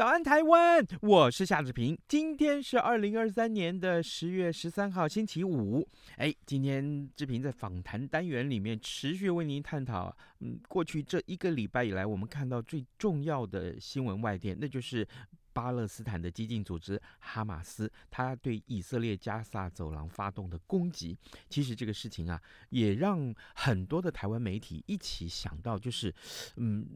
早安台湾，我是夏志平。今天是二零二三年的十月十三号，星期五。哎，今天志平在访谈单元里面持续为您探讨，嗯，过去这一个礼拜以来，我们看到最重要的新闻外电，那就是。巴勒斯坦的激进组织哈马斯，他对以色列加萨走廊发动的攻击，其实这个事情啊，也让很多的台湾媒体一起想到，就是，嗯，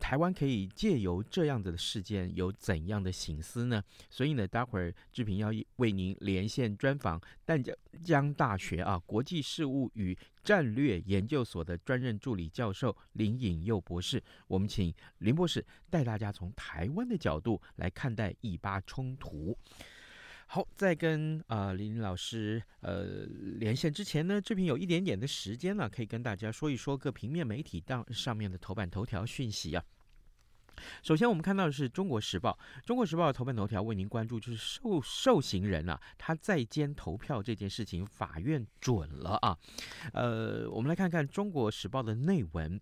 台湾可以借由这样子的事件有怎样的心思呢？所以呢，待会儿志平要为您连线专访淡江大学啊国际事务与战略研究所的专任助理教授林颖佑博士，我们请林博士带大家从台湾的角度来看待以巴冲突。好，在跟啊、呃、林老师呃连线之前呢，这边有一点点的时间了，可以跟大家说一说各平面媒体当上面的头版头条讯息啊。首先，我们看到的是《中国时报》。《中国时报》的头版头条为您关注，就是受受刑人啊，他在监投票这件事情，法院准了啊。呃，我们来看看《中国时报》的内文。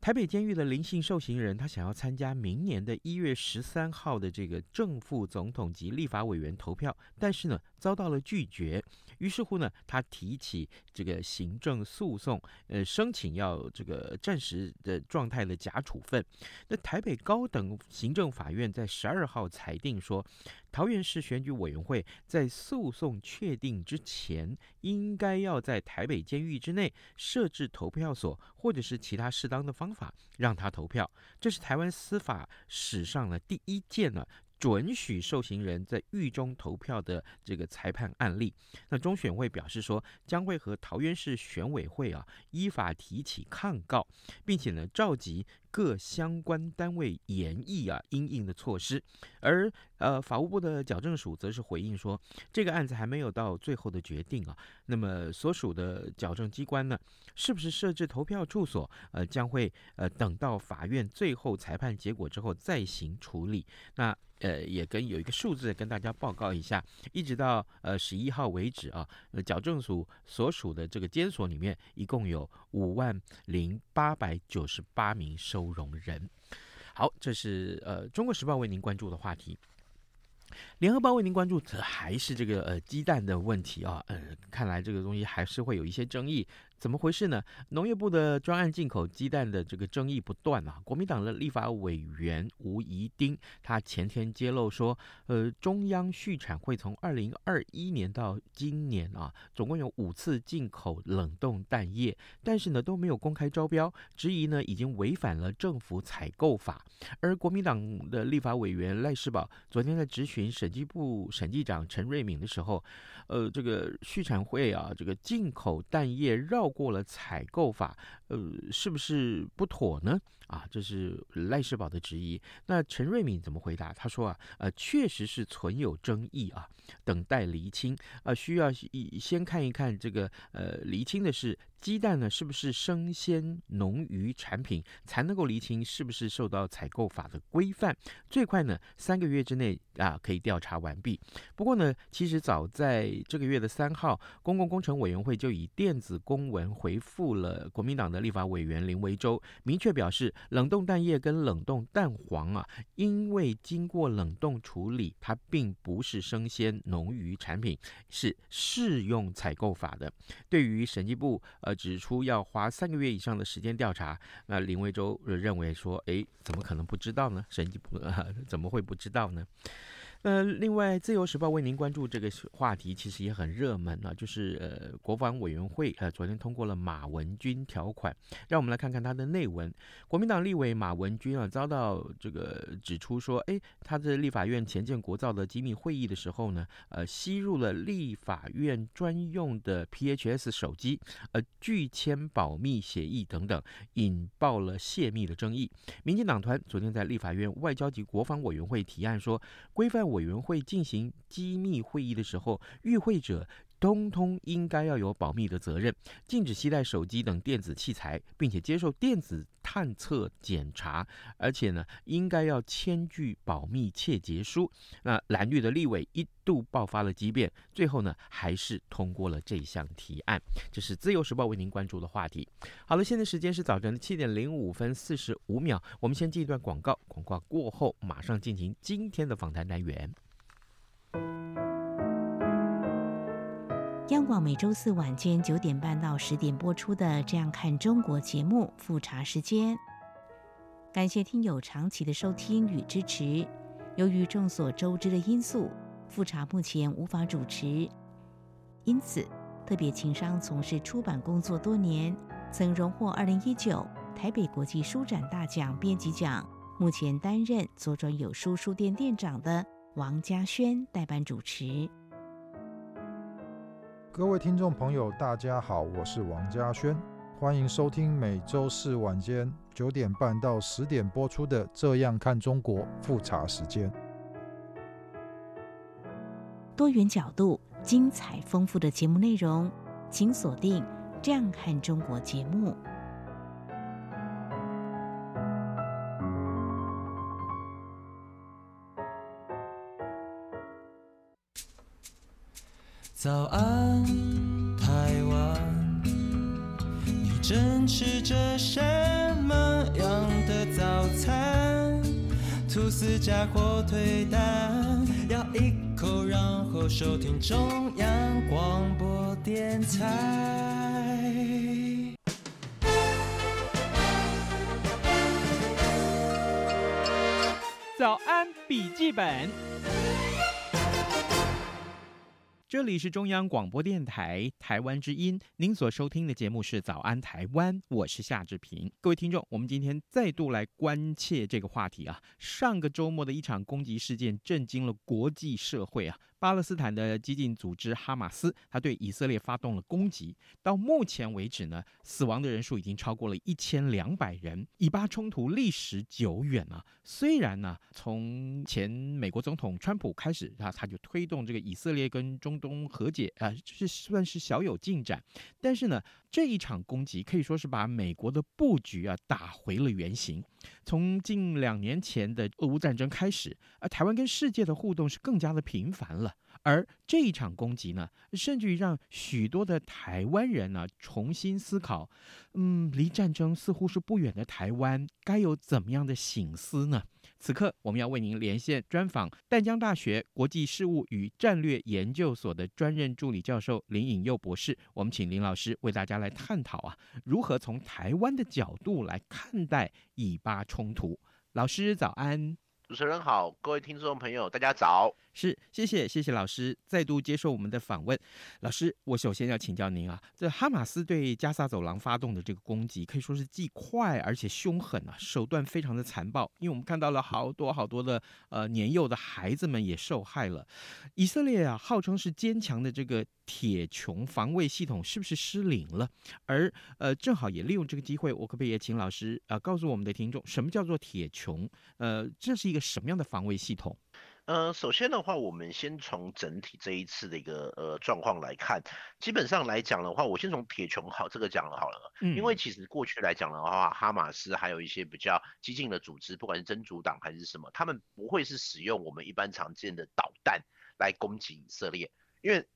台北监狱的林姓受刑人，他想要参加明年的一月十三号的这个正副总统及立法委员投票，但是呢，遭到了拒绝。于是乎呢，他提起这个行政诉讼，呃，申请要这个暂时的状态的假处分。那台北高等行政法院在十二号裁定说，桃园市选举委员会在诉讼确定之前，应该要在台北监狱之内设置投票所，或者是其他适当的方法让他投票。这是台湾司法史上的第一件呢。准许受刑人在狱中投票的这个裁判案例，那中选会表示说，将会和桃园市选委会啊依法提起抗告，并且呢召集各相关单位研议啊因应的措施。而呃法务部的矫正署则是回应说，这个案子还没有到最后的决定啊。那么所属的矫正机关呢，是不是设置投票处所，呃将会呃等到法院最后裁判结果之后再行处理。那呃，也跟有一个数字跟大家报告一下，一直到呃十一号为止啊，呃，矫正署所属的这个监所里面，一共有五万零八百九十八名收不容人。好，这是呃《中国时报》为您关注的话题。联合报为您关注的还是这个呃鸡蛋的问题啊，呃，看来这个东西还是会有一些争议。怎么回事呢？农业部的专案进口鸡蛋的这个争议不断啊。国民党的立法委员吴怡丁，他前天揭露说，呃，中央畜产会从二零二一年到今年啊，总共有五次进口冷冻蛋液，但是呢都没有公开招标，质疑呢已经违反了政府采购法。而国民党的立法委员赖士宝昨天在质询审计部审计长陈瑞敏的时候，呃，这个畜产会啊，这个进口蛋液绕过了采购法，呃，是不是不妥呢？啊，这是赖世宝的质疑。那陈瑞敏怎么回答？他说啊，呃，确实是存有争议啊，等待厘清。呃，需要一先看一看这个，呃，厘清的是。鸡蛋呢，是不是生鲜农渔产品，才能够厘清是不是受到采购法的规范？最快呢，三个月之内啊，可以调查完毕。不过呢，其实早在这个月的三号，公共工程委员会就以电子公文回复了国民党的立法委员林维洲，明确表示，冷冻蛋液跟冷冻蛋黄啊，因为经过冷冻处理，它并不是生鲜农渔产品，是适用采购法的。对于审计部。呃，指出要花三个月以上的时间调查。那林维洲认为说，诶，怎么可能不知道呢？审计部、呃、怎么会不知道呢？呃，另外，《自由时报》为您关注这个话题，其实也很热门啊，就是呃，国防委员会呃昨天通过了马文君条款，让我们来看看它的内文。国民党立委马文君啊，遭到这个指出说，哎，他在立法院前建国造的机密会议的时候呢，呃，吸入了立法院专用的 PHS 手机，呃，拒签保密协议等等，引爆了泄密的争议。民进党团昨天在立法院外交及国防委员会提案说，规范。委员会进行机密会议的时候，与会者通通应该要有保密的责任，禁止携带手机等电子器材，并且接受电子探测检查，而且呢，应该要签具保密切结书。那蓝绿的立委一度爆发了激辩，最后呢，还是通过了这项提案。这是自由时报为您关注的话题。好了，现在时间是早晨的七点零五分四十五秒，我们先进一段广告，广告过后马上进行今天的访谈单元。央广每周四晚间九点半到十点播出的《这样看中国》节目复查时间，感谢听友长期的收听与支持。由于众所周知的因素，复查目前无法主持，因此特别情商从事出版工作多年，曾荣获二零一九台北国际书展大奖编辑奖，目前担任左转有书书店店长的王嘉轩代班主持。各位听众朋友，大家好，我是王嘉轩，欢迎收听每周四晚间九点半到十点播出的《这样看中国》复查时间。多元角度、精彩丰富的节目内容，请锁定《这样看中国》节目。早安，吃着什么样的早餐？吐司加火腿蛋，咬一口，然后收听中央广播电台。早安，笔记本。这里是中央广播电台台湾之音，您所收听的节目是《早安台湾》，我是夏志平。各位听众，我们今天再度来关切这个话题啊。上个周末的一场攻击事件震惊了国际社会啊。巴勒斯坦的激进组织哈马斯，他对以色列发动了攻击。到目前为止呢，死亡的人数已经超过了一千两百人。以巴冲突历史久远啊，虽然呢，从前美国总统川普开始，他他就推动这个以色列跟中东和解啊，就是算是小有进展。但是呢，这一场攻击可以说是把美国的布局啊打回了原形。从近两年前的俄乌战争开始，啊台湾跟世界的互动是更加的频繁了。而这一场攻击呢，甚至于让许多的台湾人呢重新思考，嗯，离战争似乎是不远的台湾，该有怎么样的醒思呢？此刻，我们要为您连线专访淡江大学国际事务与战略研究所的专任助理教授林颖佑博士。我们请林老师为大家来探讨啊，如何从台湾的角度来看待以巴冲突。老师早安。主持人好，各位听众朋友，大家早。是，谢谢，谢谢老师再度接受我们的访问。老师，我首先要请教您啊，这哈马斯对加萨走廊发动的这个攻击，可以说是既快而且凶狠啊，手段非常的残暴。因为我们看到了好多好多的呃年幼的孩子们也受害了。以色列啊，号称是坚强的这个铁穹防卫系统，是不是失灵了？而呃，正好也利用这个机会，我可不可以也请老师啊、呃，告诉我们的听众，什么叫做铁穹？呃，这是一个什么样的防卫系统？呃，首先的话，我们先从整体这一次的一个呃状况来看，基本上来讲的话，我先从铁穹好这个讲了好了，嗯，因为其实过去来讲的话，哈马斯还有一些比较激进的组织，不管是真主党还是什么，他们不会是使用我们一般常见的导弹来攻击以色列，因为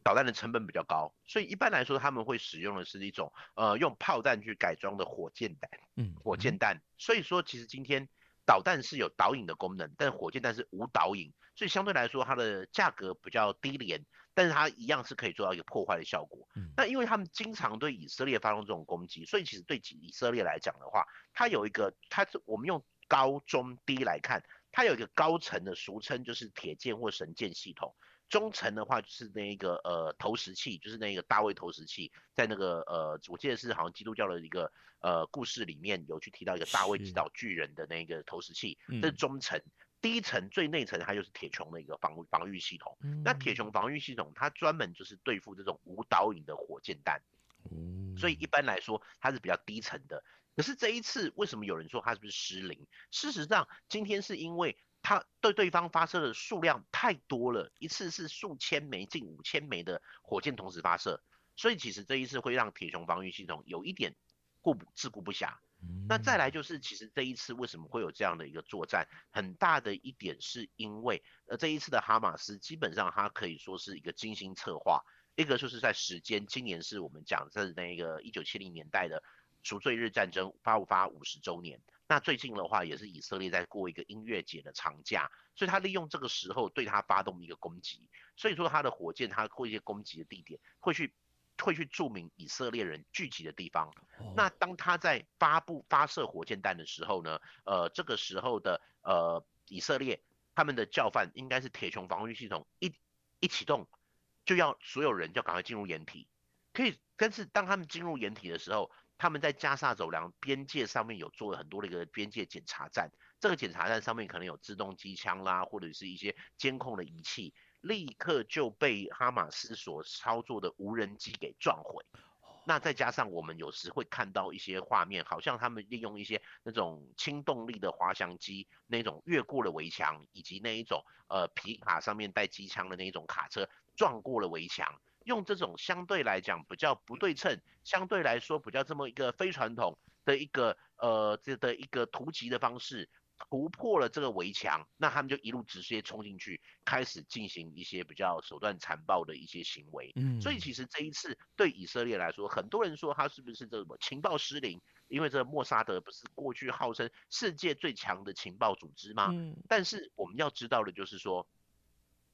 导弹的成本比较高，所以一般来说他们会使用的是一种呃用炮弹去改装的火箭弹，嗯，火箭弹，所以说其实今天。导弹是有导引的功能，但火箭弹是无导引，所以相对来说它的价格比较低廉，但是它一样是可以做到一个破坏的效果。嗯、那因为他们经常对以色列发动这种攻击，所以其实对以色列来讲的话，它有一个，它是我们用高中低来看，它有一个高层的，俗称就是铁剑或神剑系统。中层的话就是那个呃投石器，就是那个大卫投石器，在那个呃我记得是好像基督教的一个呃故事里面有去提到一个大卫击倒巨人的那个投石器，是这是中层。第一层最内层它就是铁穹的一个防防御系统。嗯、那铁穹防御系统它专门就是对付这种无导引的火箭弹，嗯、所以一般来说它是比较低层的。可是这一次为什么有人说它是不是失灵？事实上今天是因为。他对对方发射的数量太多了，一次是数千枚、近五千枚的火箭同时发射，所以其实这一次会让铁穹防御系统有一点顾不自顾不暇。那再来就是，其实这一次为什么会有这样的一个作战？很大的一点是因为，呃，这一次的哈马斯基本上它可以说是一个精心策划，一个就是在时间，今年是我们讲的那个一九七零年代的赎罪日战争爆发五十周年。那最近的话，也是以色列在过一个音乐节的长假，所以他利用这个时候对他发动一个攻击。所以说他的火箭，他会一些攻击的地点，会去会去注明以色列人聚集的地方。那当他在发布发射火箭弹的时候呢，呃，这个时候的呃以色列他们的教范应该是铁穹防御系统一一启动，就要所有人就赶快进入掩体。可以，但是当他们进入掩体的时候，他们在加沙走廊边界上面有做了很多的一个边界检查站，这个检查站上面可能有自动机枪啦，或者是一些监控的仪器，立刻就被哈马斯所操作的无人机给撞毁。那再加上我们有时会看到一些画面，好像他们利用一些那种轻动力的滑翔机，那种越过了围墙，以及那一种呃皮卡上面带机枪的那一种卡车撞过了围墙。用这种相对来讲比较不对称，相对来说比较这么一个非传统的一个呃这的一个突击的方式，突破了这个围墙，那他们就一路直接冲进去，开始进行一些比较手段残暴的一些行为。嗯，所以其实这一次对以色列来说，很多人说他是不是这个情报失灵？因为这个莫沙德不是过去号称世界最强的情报组织吗？嗯，但是我们要知道的就是说，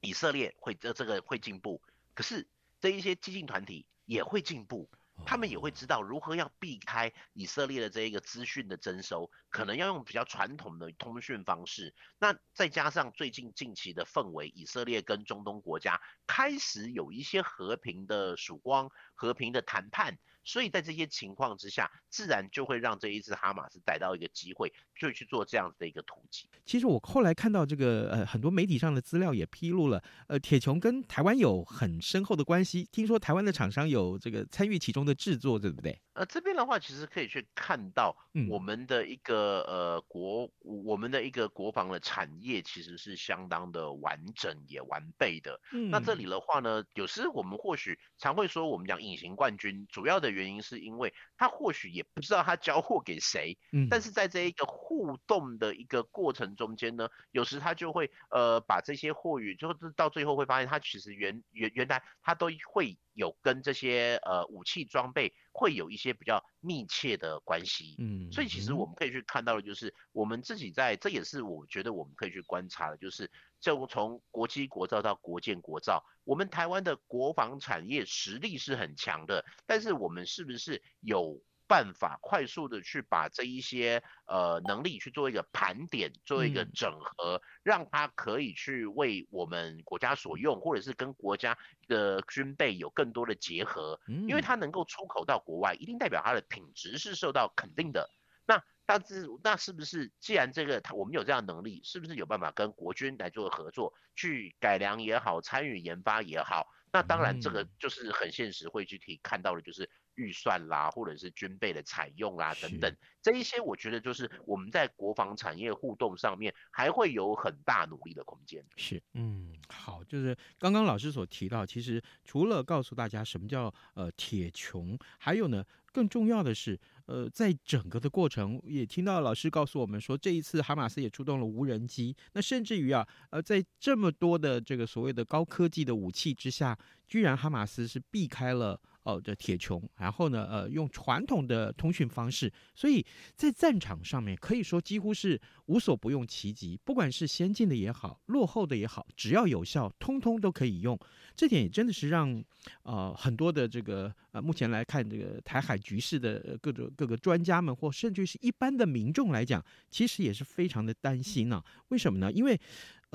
以色列会这这个会进步，可是。这一些激进团体也会进步，他们也会知道如何要避开以色列的这一个资讯的征收，可能要用比较传统的通讯方式。那再加上最近近期的氛围，以色列跟中东国家开始有一些和平的曙光、和平的谈判。所以在这些情况之下，自然就会让这一次哈马斯逮到一个机会，就去做这样子的一个突击。其实我后来看到这个呃很多媒体上的资料也披露了，呃铁穹跟台湾有很深厚的关系，听说台湾的厂商有这个参与其中的制作，对不对？呃这边的话，其实可以去看到我们的一个、嗯、呃国我们的一个国防的产业其实是相当的完整也完备的。嗯，那这里的话呢，有时我们或许常会说我们讲隐形冠军，主要的。原因是因为他或许也不知道他交货给谁，嗯，但是在这一个互动的一个过程中间呢，有时他就会呃把这些货语，就是到最后会发现他其实原原原来他都会有跟这些呃武器装备会有一些比较密切的关系，嗯，所以其实我们可以去看到的就是我们自己在，这也是我觉得我们可以去观察的，就是。就从国机国造到国建国造，我们台湾的国防产业实力是很强的，但是我们是不是有办法快速的去把这一些呃能力去做一个盘点，做一个整合，让它可以去为我们国家所用，或者是跟国家的军备有更多的结合，因为它能够出口到国外，一定代表它的品质是受到肯定的。那但是那是不是既然这个我们有这样的能力，是不是有办法跟国军来做合作，去改良也好，参与研发也好？那当然这个就是很现实会具体看到的，就是预算啦，或者是军备的采用啦等等，这一些我觉得就是我们在国防产业互动上面还会有很大努力的空间。是，嗯，好，就是刚刚老师所提到，其实除了告诉大家什么叫呃铁穹，还有呢。更重要的是，呃，在整个的过程也听到老师告诉我们说，这一次哈马斯也出动了无人机。那甚至于啊，呃，在这么多的这个所谓的高科技的武器之下，居然哈马斯是避开了哦的铁穹，然后呢，呃，用传统的通讯方式，所以在战场上面可以说几乎是无所不用其极，不管是先进的也好，落后的也好，只要有效，通通都可以用。这点也真的是让呃很多的这个呃目前来看这个台海局势的各种各个专家们，或甚至是一般的民众来讲，其实也是非常的担心呢、为什么呢？因为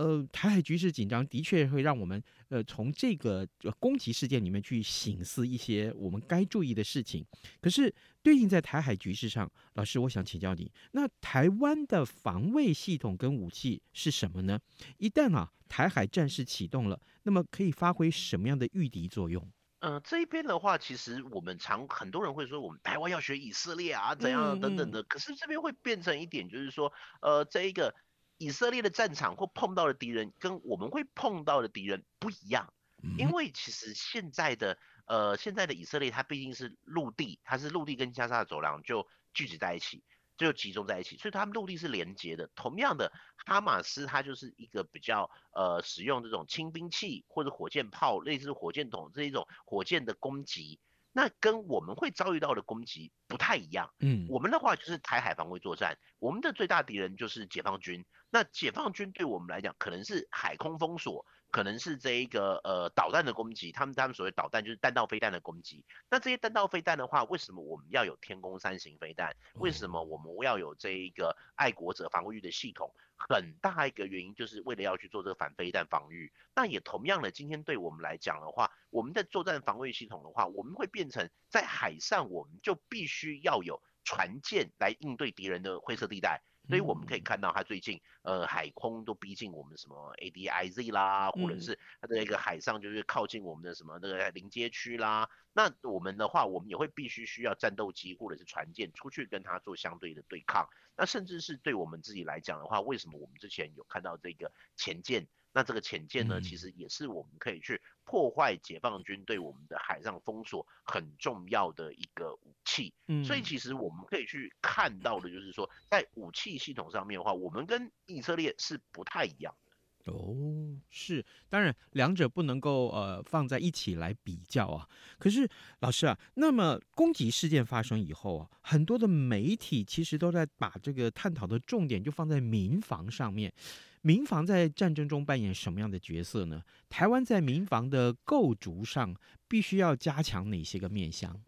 呃，台海局势紧张，的确会让我们呃从这个攻击事件里面去醒思一些我们该注意的事情。可是对应在台海局势上，老师，我想请教你，那台湾的防卫系统跟武器是什么呢？一旦啊台海战事启动了，那么可以发挥什么样的御敌作用？呃，这一边的话，其实我们常很多人会说，我们台湾要学以色列啊，怎样等等的。嗯嗯，可是这边会变成一点，就是说，呃，这一个。以色列的战场或碰到的敌人跟我们会碰到的敌人不一样，因为其实现在的呃现在的以色列它毕竟是陆地，它是陆地跟加沙走廊就聚集在一起，就集中在一起，所以他们陆地是连接的。同样的，哈马斯它就是一个比较呃使用这种轻兵器或者火箭炮，类似火箭筒这一种火箭的攻击。那跟我们会遭遇到的攻击不太一样，嗯，我们的话就是台海防卫作战，我们的最大敌人就是解放军。那解放军对我们来讲，可能是海空封锁，可能是这一个呃导弹的攻击，他们他们所谓导弹就是弹道飞弹的攻击。那这些弹道飞弹的话，为什么我们要有天弓三型飞弹？为什么我们要有这一个爱国者防御的系统？很大一个原因就是为了要去做这个反飞弹防御。那也同样的，今天对我们来讲的话，我们的作战防卫系统的话，我们会变成在海上，我们就必须要有船舰来应对敌人的灰色地带。所以我们可以看到，它最近呃海空都逼近我们什么 ADIZ 啦，或者是它的一个海上就是靠近我们的什么那个临街区啦。那我们的话，我们也会必须需要战斗机或者是船舰出去跟它做相对的对抗。那甚至是对我们自己来讲的话，为什么我们之前有看到这个潜舰？那这个潜舰呢，其实也是我们可以去破坏解放军对我们的海上封锁很重要的一个武器。嗯，所以其实我们可以去看到的，就是说在武器系统上面的话，我们跟以色列是不太一样的。哦，是，当然两者不能够呃放在一起来比较啊。可是老师啊，那么攻击事件发生以后啊，很多的媒体其实都在把这个探讨的重点就放在民防上面。民防在战争中扮演什么样的角色呢？台湾在民防的构筑上必须要加强哪些个面向？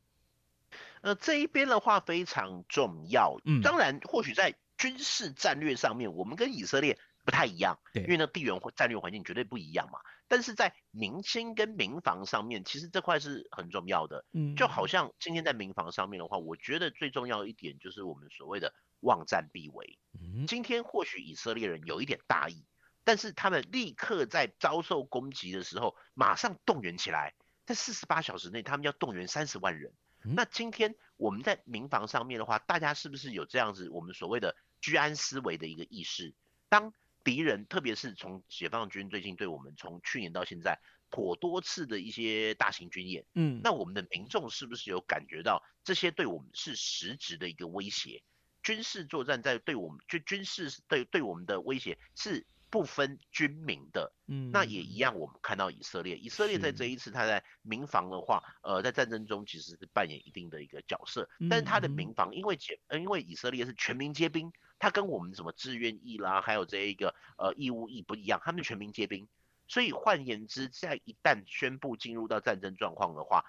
呃，这一边的话非常重要。嗯，当然，或许在军事战略上面，我们跟以色列。不太一样，对，因为那地缘或战略环境绝对不一样嘛。但是在民心跟民防上面，其实这块是很重要的。嗯，就好像今天在民防上面的话，我觉得最重要一点就是我们所谓的望战必为。嗯，今天或许以色列人有一点大意，但是他们立刻在遭受攻击的时候，马上动员起来，在四十八小时内，他们要动员三十万人。嗯。那今天我们在民防上面的话，大家是不是有这样子我们所谓的居安思危的一个意识？当敌人，特别是从解放军最近对我们从去年到现在颇多次的一些大型军演，嗯，那我们的民众是不是有感觉到这些对我们是实质的一个威胁？军事作战在对我们，军军事对对我们的威胁是不分军民的，嗯，那也一样。我们看到以色列，以色列在这一次他在民防的话，呃，在战争中其实是扮演一定的一个角色，但是他的民防因为解，因为以色列是全民皆兵。他跟我们什么志愿役啦，还有这一个呃义务役不一样，他们全民皆兵，所以换言之，在一旦宣布进入到战争状况的话，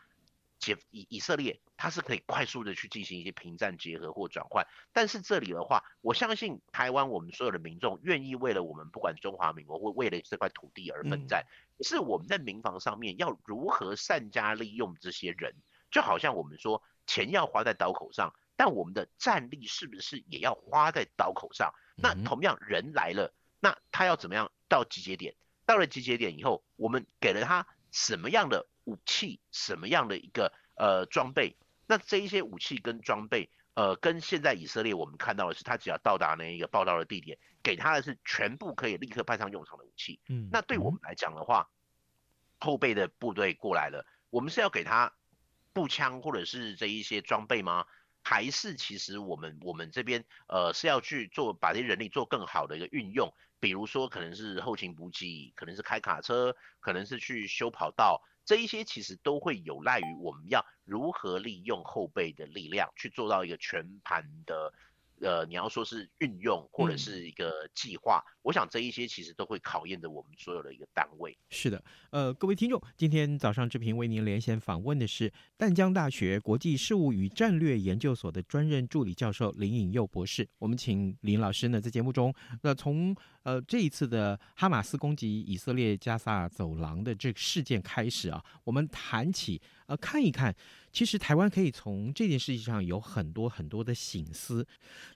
解以以色列它是可以快速的去进行一些平战结合或转换。但是这里的话，我相信台湾我们所有的民众愿意为了我们不管中华民国或为了这块土地而奋战，是我们在民防上面要如何善加利用这些人，就好像我们说钱要花在刀口上。但我们的战力是不是也要花在刀口上？那同样人来了，那他要怎么样到集结点？到了集结点以后，我们给了他什么样的武器？什么样的一个呃装备？那这一些武器跟装备，呃，跟现在以色列我们看到的是，他只要到达那一个报道的地点，给他的是全部可以立刻派上用场的武器。嗯，那对我们来讲的话，后备的部队过来了，我们是要给他步枪或者是这一些装备吗？还是其实我们我们这边呃是要去做把这些人力做更好的一个运用，比如说可能是后勤补给，可能是开卡车，可能是去修跑道，这一些其实都会有赖于我们要如何利用后备的力量去做到一个全盘的。呃，你要说是运用或者是一个计划，嗯，我想这一些其实都会考验着我们所有的一个单位。是的，呃，各位听众，今天早上志平为您连线访问的是淡江大学国际事务与战略研究所的专任助理教授林颖佑博士。我们请林老师呢在节目中，那，从呃这一次的哈马斯攻击以色列加萨走廊的这个事件开始啊，我们谈起。呃，看一看，其实台湾可以从这件事情上有很多很多的醒思。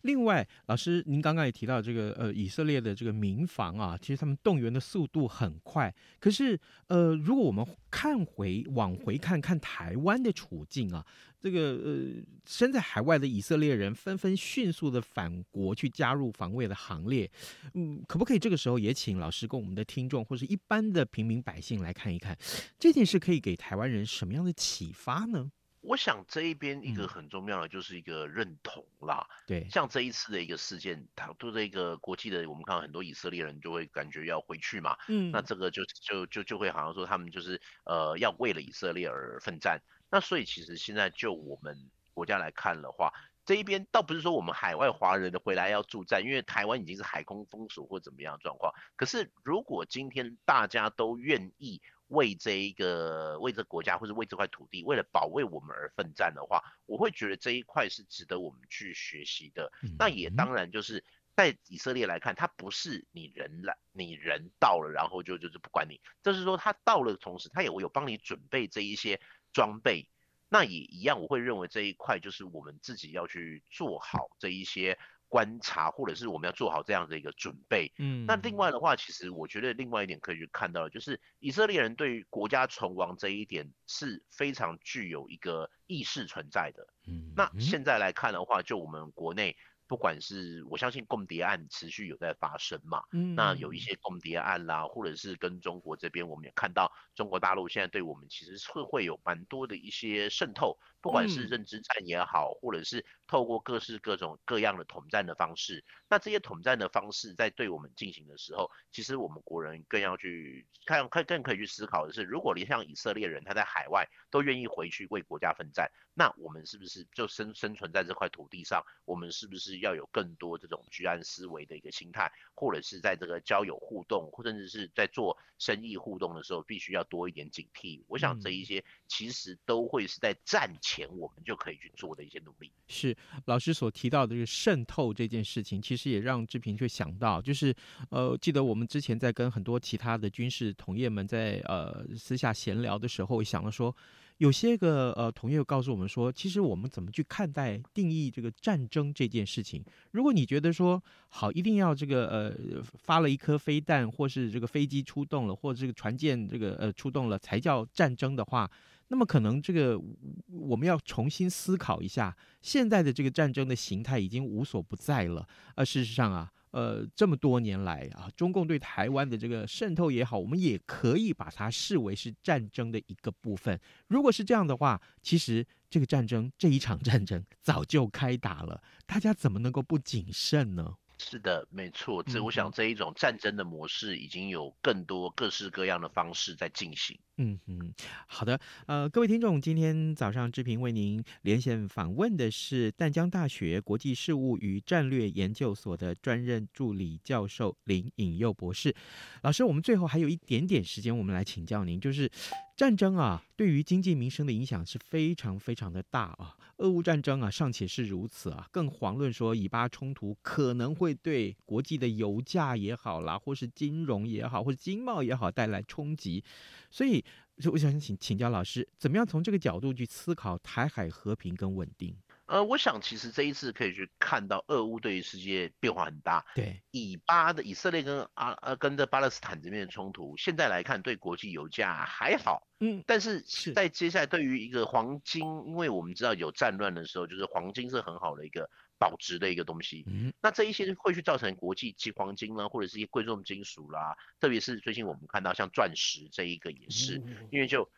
另外，老师您刚刚也提到这个呃以色列的这个民防啊，其实他们动员的速度很快。可是呃，如果我们看回往回看看台湾的处境啊。这个呃，身在海外的以色列人纷纷迅速的返国去加入防卫的行列，嗯，可不可以这个时候也请老师跟我们的听众或是一般的平民百姓来看一看这件事可以给台湾人什么样的启发呢？我想这一边一个很重要的就是一个认同啦，嗯、对，像这一次的一个事件，他对这个国际的，我们看到很多以色列人就会感觉要回去嘛，嗯，那这个就就就就会好像说他们就是呃要为了以色列而奋战。那所以其实现在就我们国家来看的话，这一边倒不是说我们海外华人的回来要助战，因为台湾已经是海空封锁或怎么样状况。可是如果今天大家都愿意为这一个为这个国家或者为这块土地，为了保卫我们而奋战的话，我会觉得这一块是值得我们去学习的。那也当然就是在以色列来看，他不是你人来，你人到了，然后就就是不管你，就是说他到了的同时，他也会有帮你准备这一些。装备，那也一样，我会认为这一块就是我们自己要去做好这一些观察，或者是我们要做好这样的一个准备。嗯，那另外的话，其实我觉得另外一点可以去看到的，就是以色列人对于国家存亡这一点是非常具有一个意识存在的。嗯，那现在来看的话，就我们国内。不管是我相信共谍案持续有在发生嘛，嗯，那有一些共谍案啦，或者是跟中国这边，我们也看到中国大陆现在对我们其实是会有蛮多的一些渗透，不管是认知战也好，或者是透过各式各种各样的统战的方式，那这些统战的方式在对我们进行的时候，其实我们国人更要去看，更更可以去思考的是，如果你像以色列人他在海外都愿意回去为国家奋战，那我们是不是就生生存在这块土地上，我们是不是？要有更多这种居安思危的一个心态，或者是在这个交友互动，或者是在做生意互动的时候，必须要多一点警惕。我想这一些其实都会是在战前我们就可以去做的一些努力。是老师所提到的这个渗透这件事情，其实也让志平会想到，就是呃，记得我们之前在跟很多其他的军事同业们在呃私下闲聊的时候，想了说。有些个呃同业告诉我们说，其实我们怎么去看待定义这个战争这件事情？如果你觉得说好，一定要这个呃发了一颗飞弹，或是这个飞机出动了，或者这个船舰这个呃出动了才叫战争的话，那么可能这个我们要重新思考一下，现在的这个战争的形态已经无所不在了。而事实上啊。呃，这么多年来啊，中共对台湾的这个渗透也好，我们也可以把它视为是战争的一个部分。如果是这样的话，其实这个战争这一场战争早就开打了，大家怎么能够不谨慎呢？是的，没错，这我想这一种战争的模式已经有更多各式各样的方式在进行。嗯嗯，好的，呃，各位听众，今天早上志平为您连线访问的是淡江大学国际事务与战略研究所的专任助理教授林颖佑博士。老师，我们最后还有一点点时间，我们来请教您，就是战争啊，对于经济民生的影响是非常非常的大啊。俄乌战争啊，尚且是如此啊，更遑论说以巴冲突可能会对国际的油价也好啦，或是金融也好，或者经贸也好带来冲击，所以我想请请教老师，怎么样从这个角度去思考台海和平跟稳定？呃，我想其实这一次可以去看到俄乌对于世界变化很大。对，以巴的以色列跟阿呃跟着巴勒斯坦这边的冲突，现在来看对国际油价还好，嗯，但是在接下来对于一个黄金，因为我们知道有战乱的时候，就是黄金是很好的一个。保值的一个东西，嗯，那这一些会去造成国际及黄金呢，或者是一些贵重金属啦，特别是最近我们看到像钻石这一个也是，因为就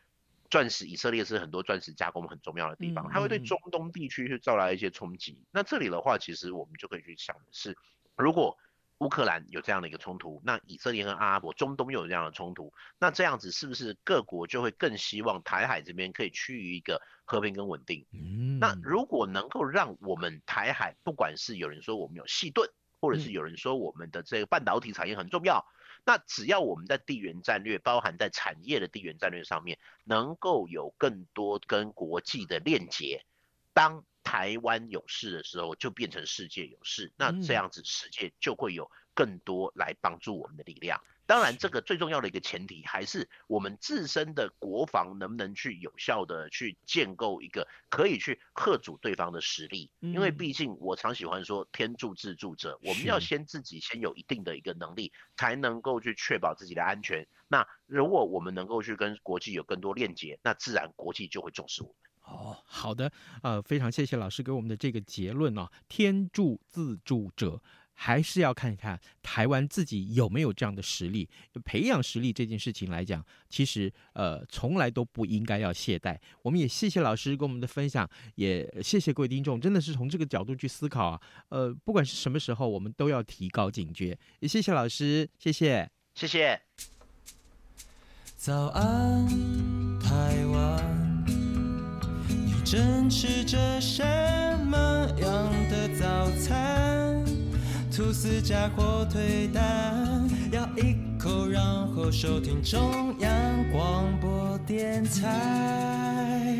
钻石，以色列是很多钻石加工很重要的地方，它会对中东地区去造来一些冲击。那这里的话，其实我们就可以去想的是，如果乌克兰有这样的一个冲突，那以色列和阿拉伯、中东又有这样的冲突，那这样子是不是各国就会更希望台海这边可以趋于一个和平跟稳定？嗯，那如果能够让我们台海，不管是有人说我们有细盾，或者是有人说我们的这个半导体产业很重要，那只要我们在地缘战略，包含在产业的地缘战略上面，能够有更多跟国际的链接，当台湾有事的时候，就变成世界有事，那这样子世界就会有更多来帮助我们的力量。当然，这个最重要的一个前提还是我们自身的国防能不能去有效的去建构一个可以去克阻对方的实力。因为毕竟我常喜欢说天助自助者，我们要先自己先有一定的一个能力，才能够去确保自己的安全。那如果我们能够去跟国际有更多链接，那自然国际就会重视我们。哦，好的，呃，非常谢谢老师给我们的这个结论啊，天助自助者，还是要看一看台湾自己有没有这样的实力。培养实力这件事情来讲，其实呃从来都不应该要懈怠。我们也谢谢老师跟我们的分享，也谢谢各位听众，真的是从这个角度去思考啊。呃，不管是什么时候，我们都要提高警觉。也谢谢老师，谢谢，谢谢。早安，台湾。你正吃着什么样的早餐？吐司加火腿蛋，咬一口，然后收听中央广播电台。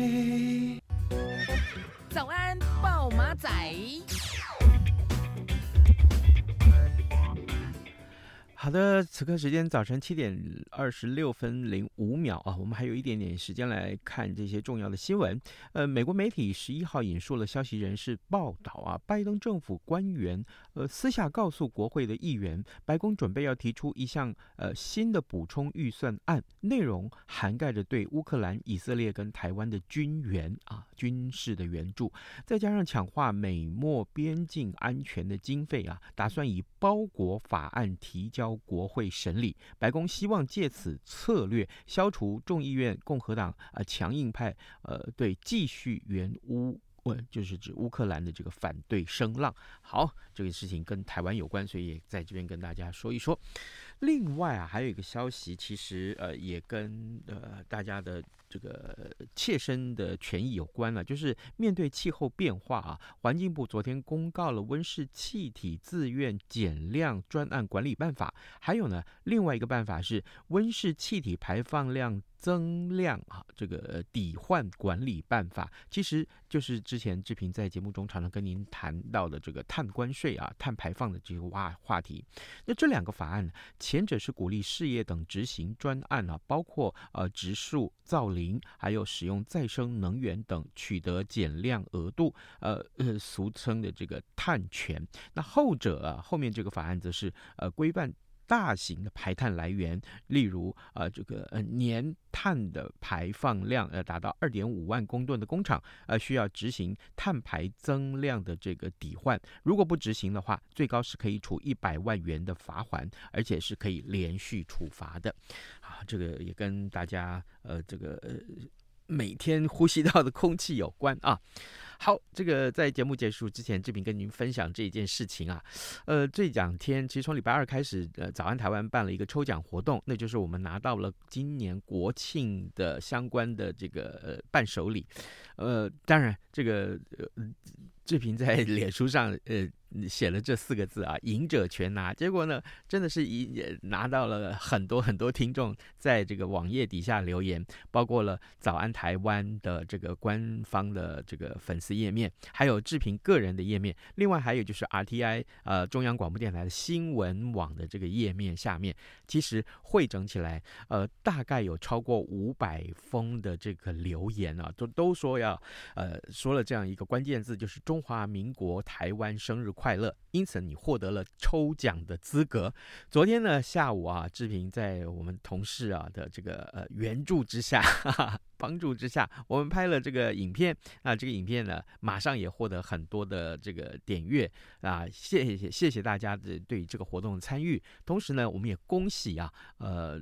早安，暴马仔。好的，此刻时间早晨七点二十六分零五秒啊，我们还有一点点时间来看这些重要的新闻。呃，美国媒体十一号引述了消息人士报道啊，拜登政府官员呃私下告诉国会的议员，白宫准备要提出一项呃新的补充预算案，内容涵盖着对乌克兰、以色列跟台湾的军援啊军事的援助，再加上强化美墨边境安全的经费啊，打算以包裹法案提交。国会审理，白宫希望借此策略消除众议院共和党啊强硬派呃对继续援乌，问就是指乌克兰的这个反对声浪。好，这个事情跟台湾有关，所以也在这边跟大家说一说。另外啊，还有一个消息，其实呃也跟呃大家的。这个切身的权益有关了，就是面对气候变化啊，环境部昨天公告了温室气体自愿减量专案管理办法，还有呢，另外一个办法是温室气体排放量增量啊，这个抵换管理办法，其实就是之前志平在节目中常常跟您谈到的这个碳关税啊、碳排放的这个话话题。那这两个法案，前者是鼓励事业等执行专案啊，包括呃植树造林，还有使用再生能源等取得减量额度，呃呃，俗称的这个碳权。那后者啊，后面这个法案则是呃规范。大型的排碳来源，例如呃这个呃年碳的排放量呃达到二点五万公吨的工厂，呃需要执行碳排增量的这个抵换，如果不执行的话，最高是可以处一百万元的罚款，而且是可以连续处罚的。啊，这个也跟大家呃这个呃每天呼吸到的空气有关啊。好，这个在节目结束之前，志平跟您分享这一件事情啊，呃，这两天其实从礼拜二开始，呃，早安台湾办了一个抽奖活动，那就是我们拿到了今年国庆的相关的这个呃伴手礼，呃，当然这个呃，志平在脸书上呃。写了这四个字啊，赢者全拿。结果呢，真的是一也拿到了很多很多听众在这个网页底下留言，包括了早安台湾的这个官方的这个粉丝页面，还有志平个人的页面，另外还有就是 RTI 呃中央广播电台的新闻网的这个页面下面，其实汇整起来，呃，大概有超过五百封的这个留言啊，都都说要呃说了这样一个关键字，就是中华民国台湾生日快乐，因此你获得了抽奖的资格。昨天呢下午啊，志平在我们同事啊的这个呃援助之下，帮助之下，我们拍了这个影片。那这个影片呢，马上也获得很多的这个点阅啊！谢谢谢谢大家的对这个活动的参与。同时呢，我们也恭喜啊，呃，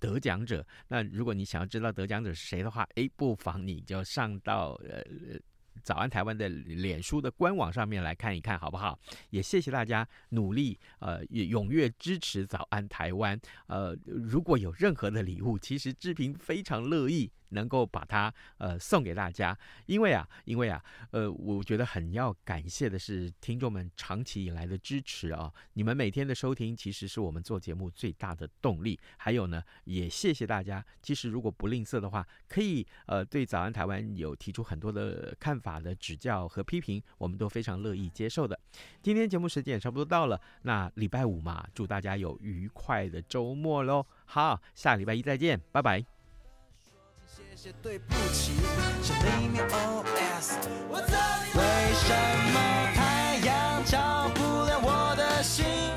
得奖者。那如果你想要知道得奖者是谁的话，诶，不妨你就上到呃。早安台湾的脸书的官网上面来看一看，好不好？也谢谢大家努力，呃，也踊跃支持早安台湾。呃，如果有任何的礼物，其实志平非常乐意。能够把它呃送给大家，因为啊，因为啊，呃，我觉得很要感谢的是听众们长期以来的支持啊，你们每天的收听其实是我们做节目最大的动力。还有呢，也谢谢大家，其实如果不吝啬的话，可以呃对早安台湾有提出很多的看法的指教和批评，我们都非常乐意接受的。今天节目时间也差不多到了，那礼拜五嘛，祝大家有愉快的周末喽。好，下礼拜一再见，拜拜。谢谢对不起，是里面 OS。为什么太阳照不亮我的心？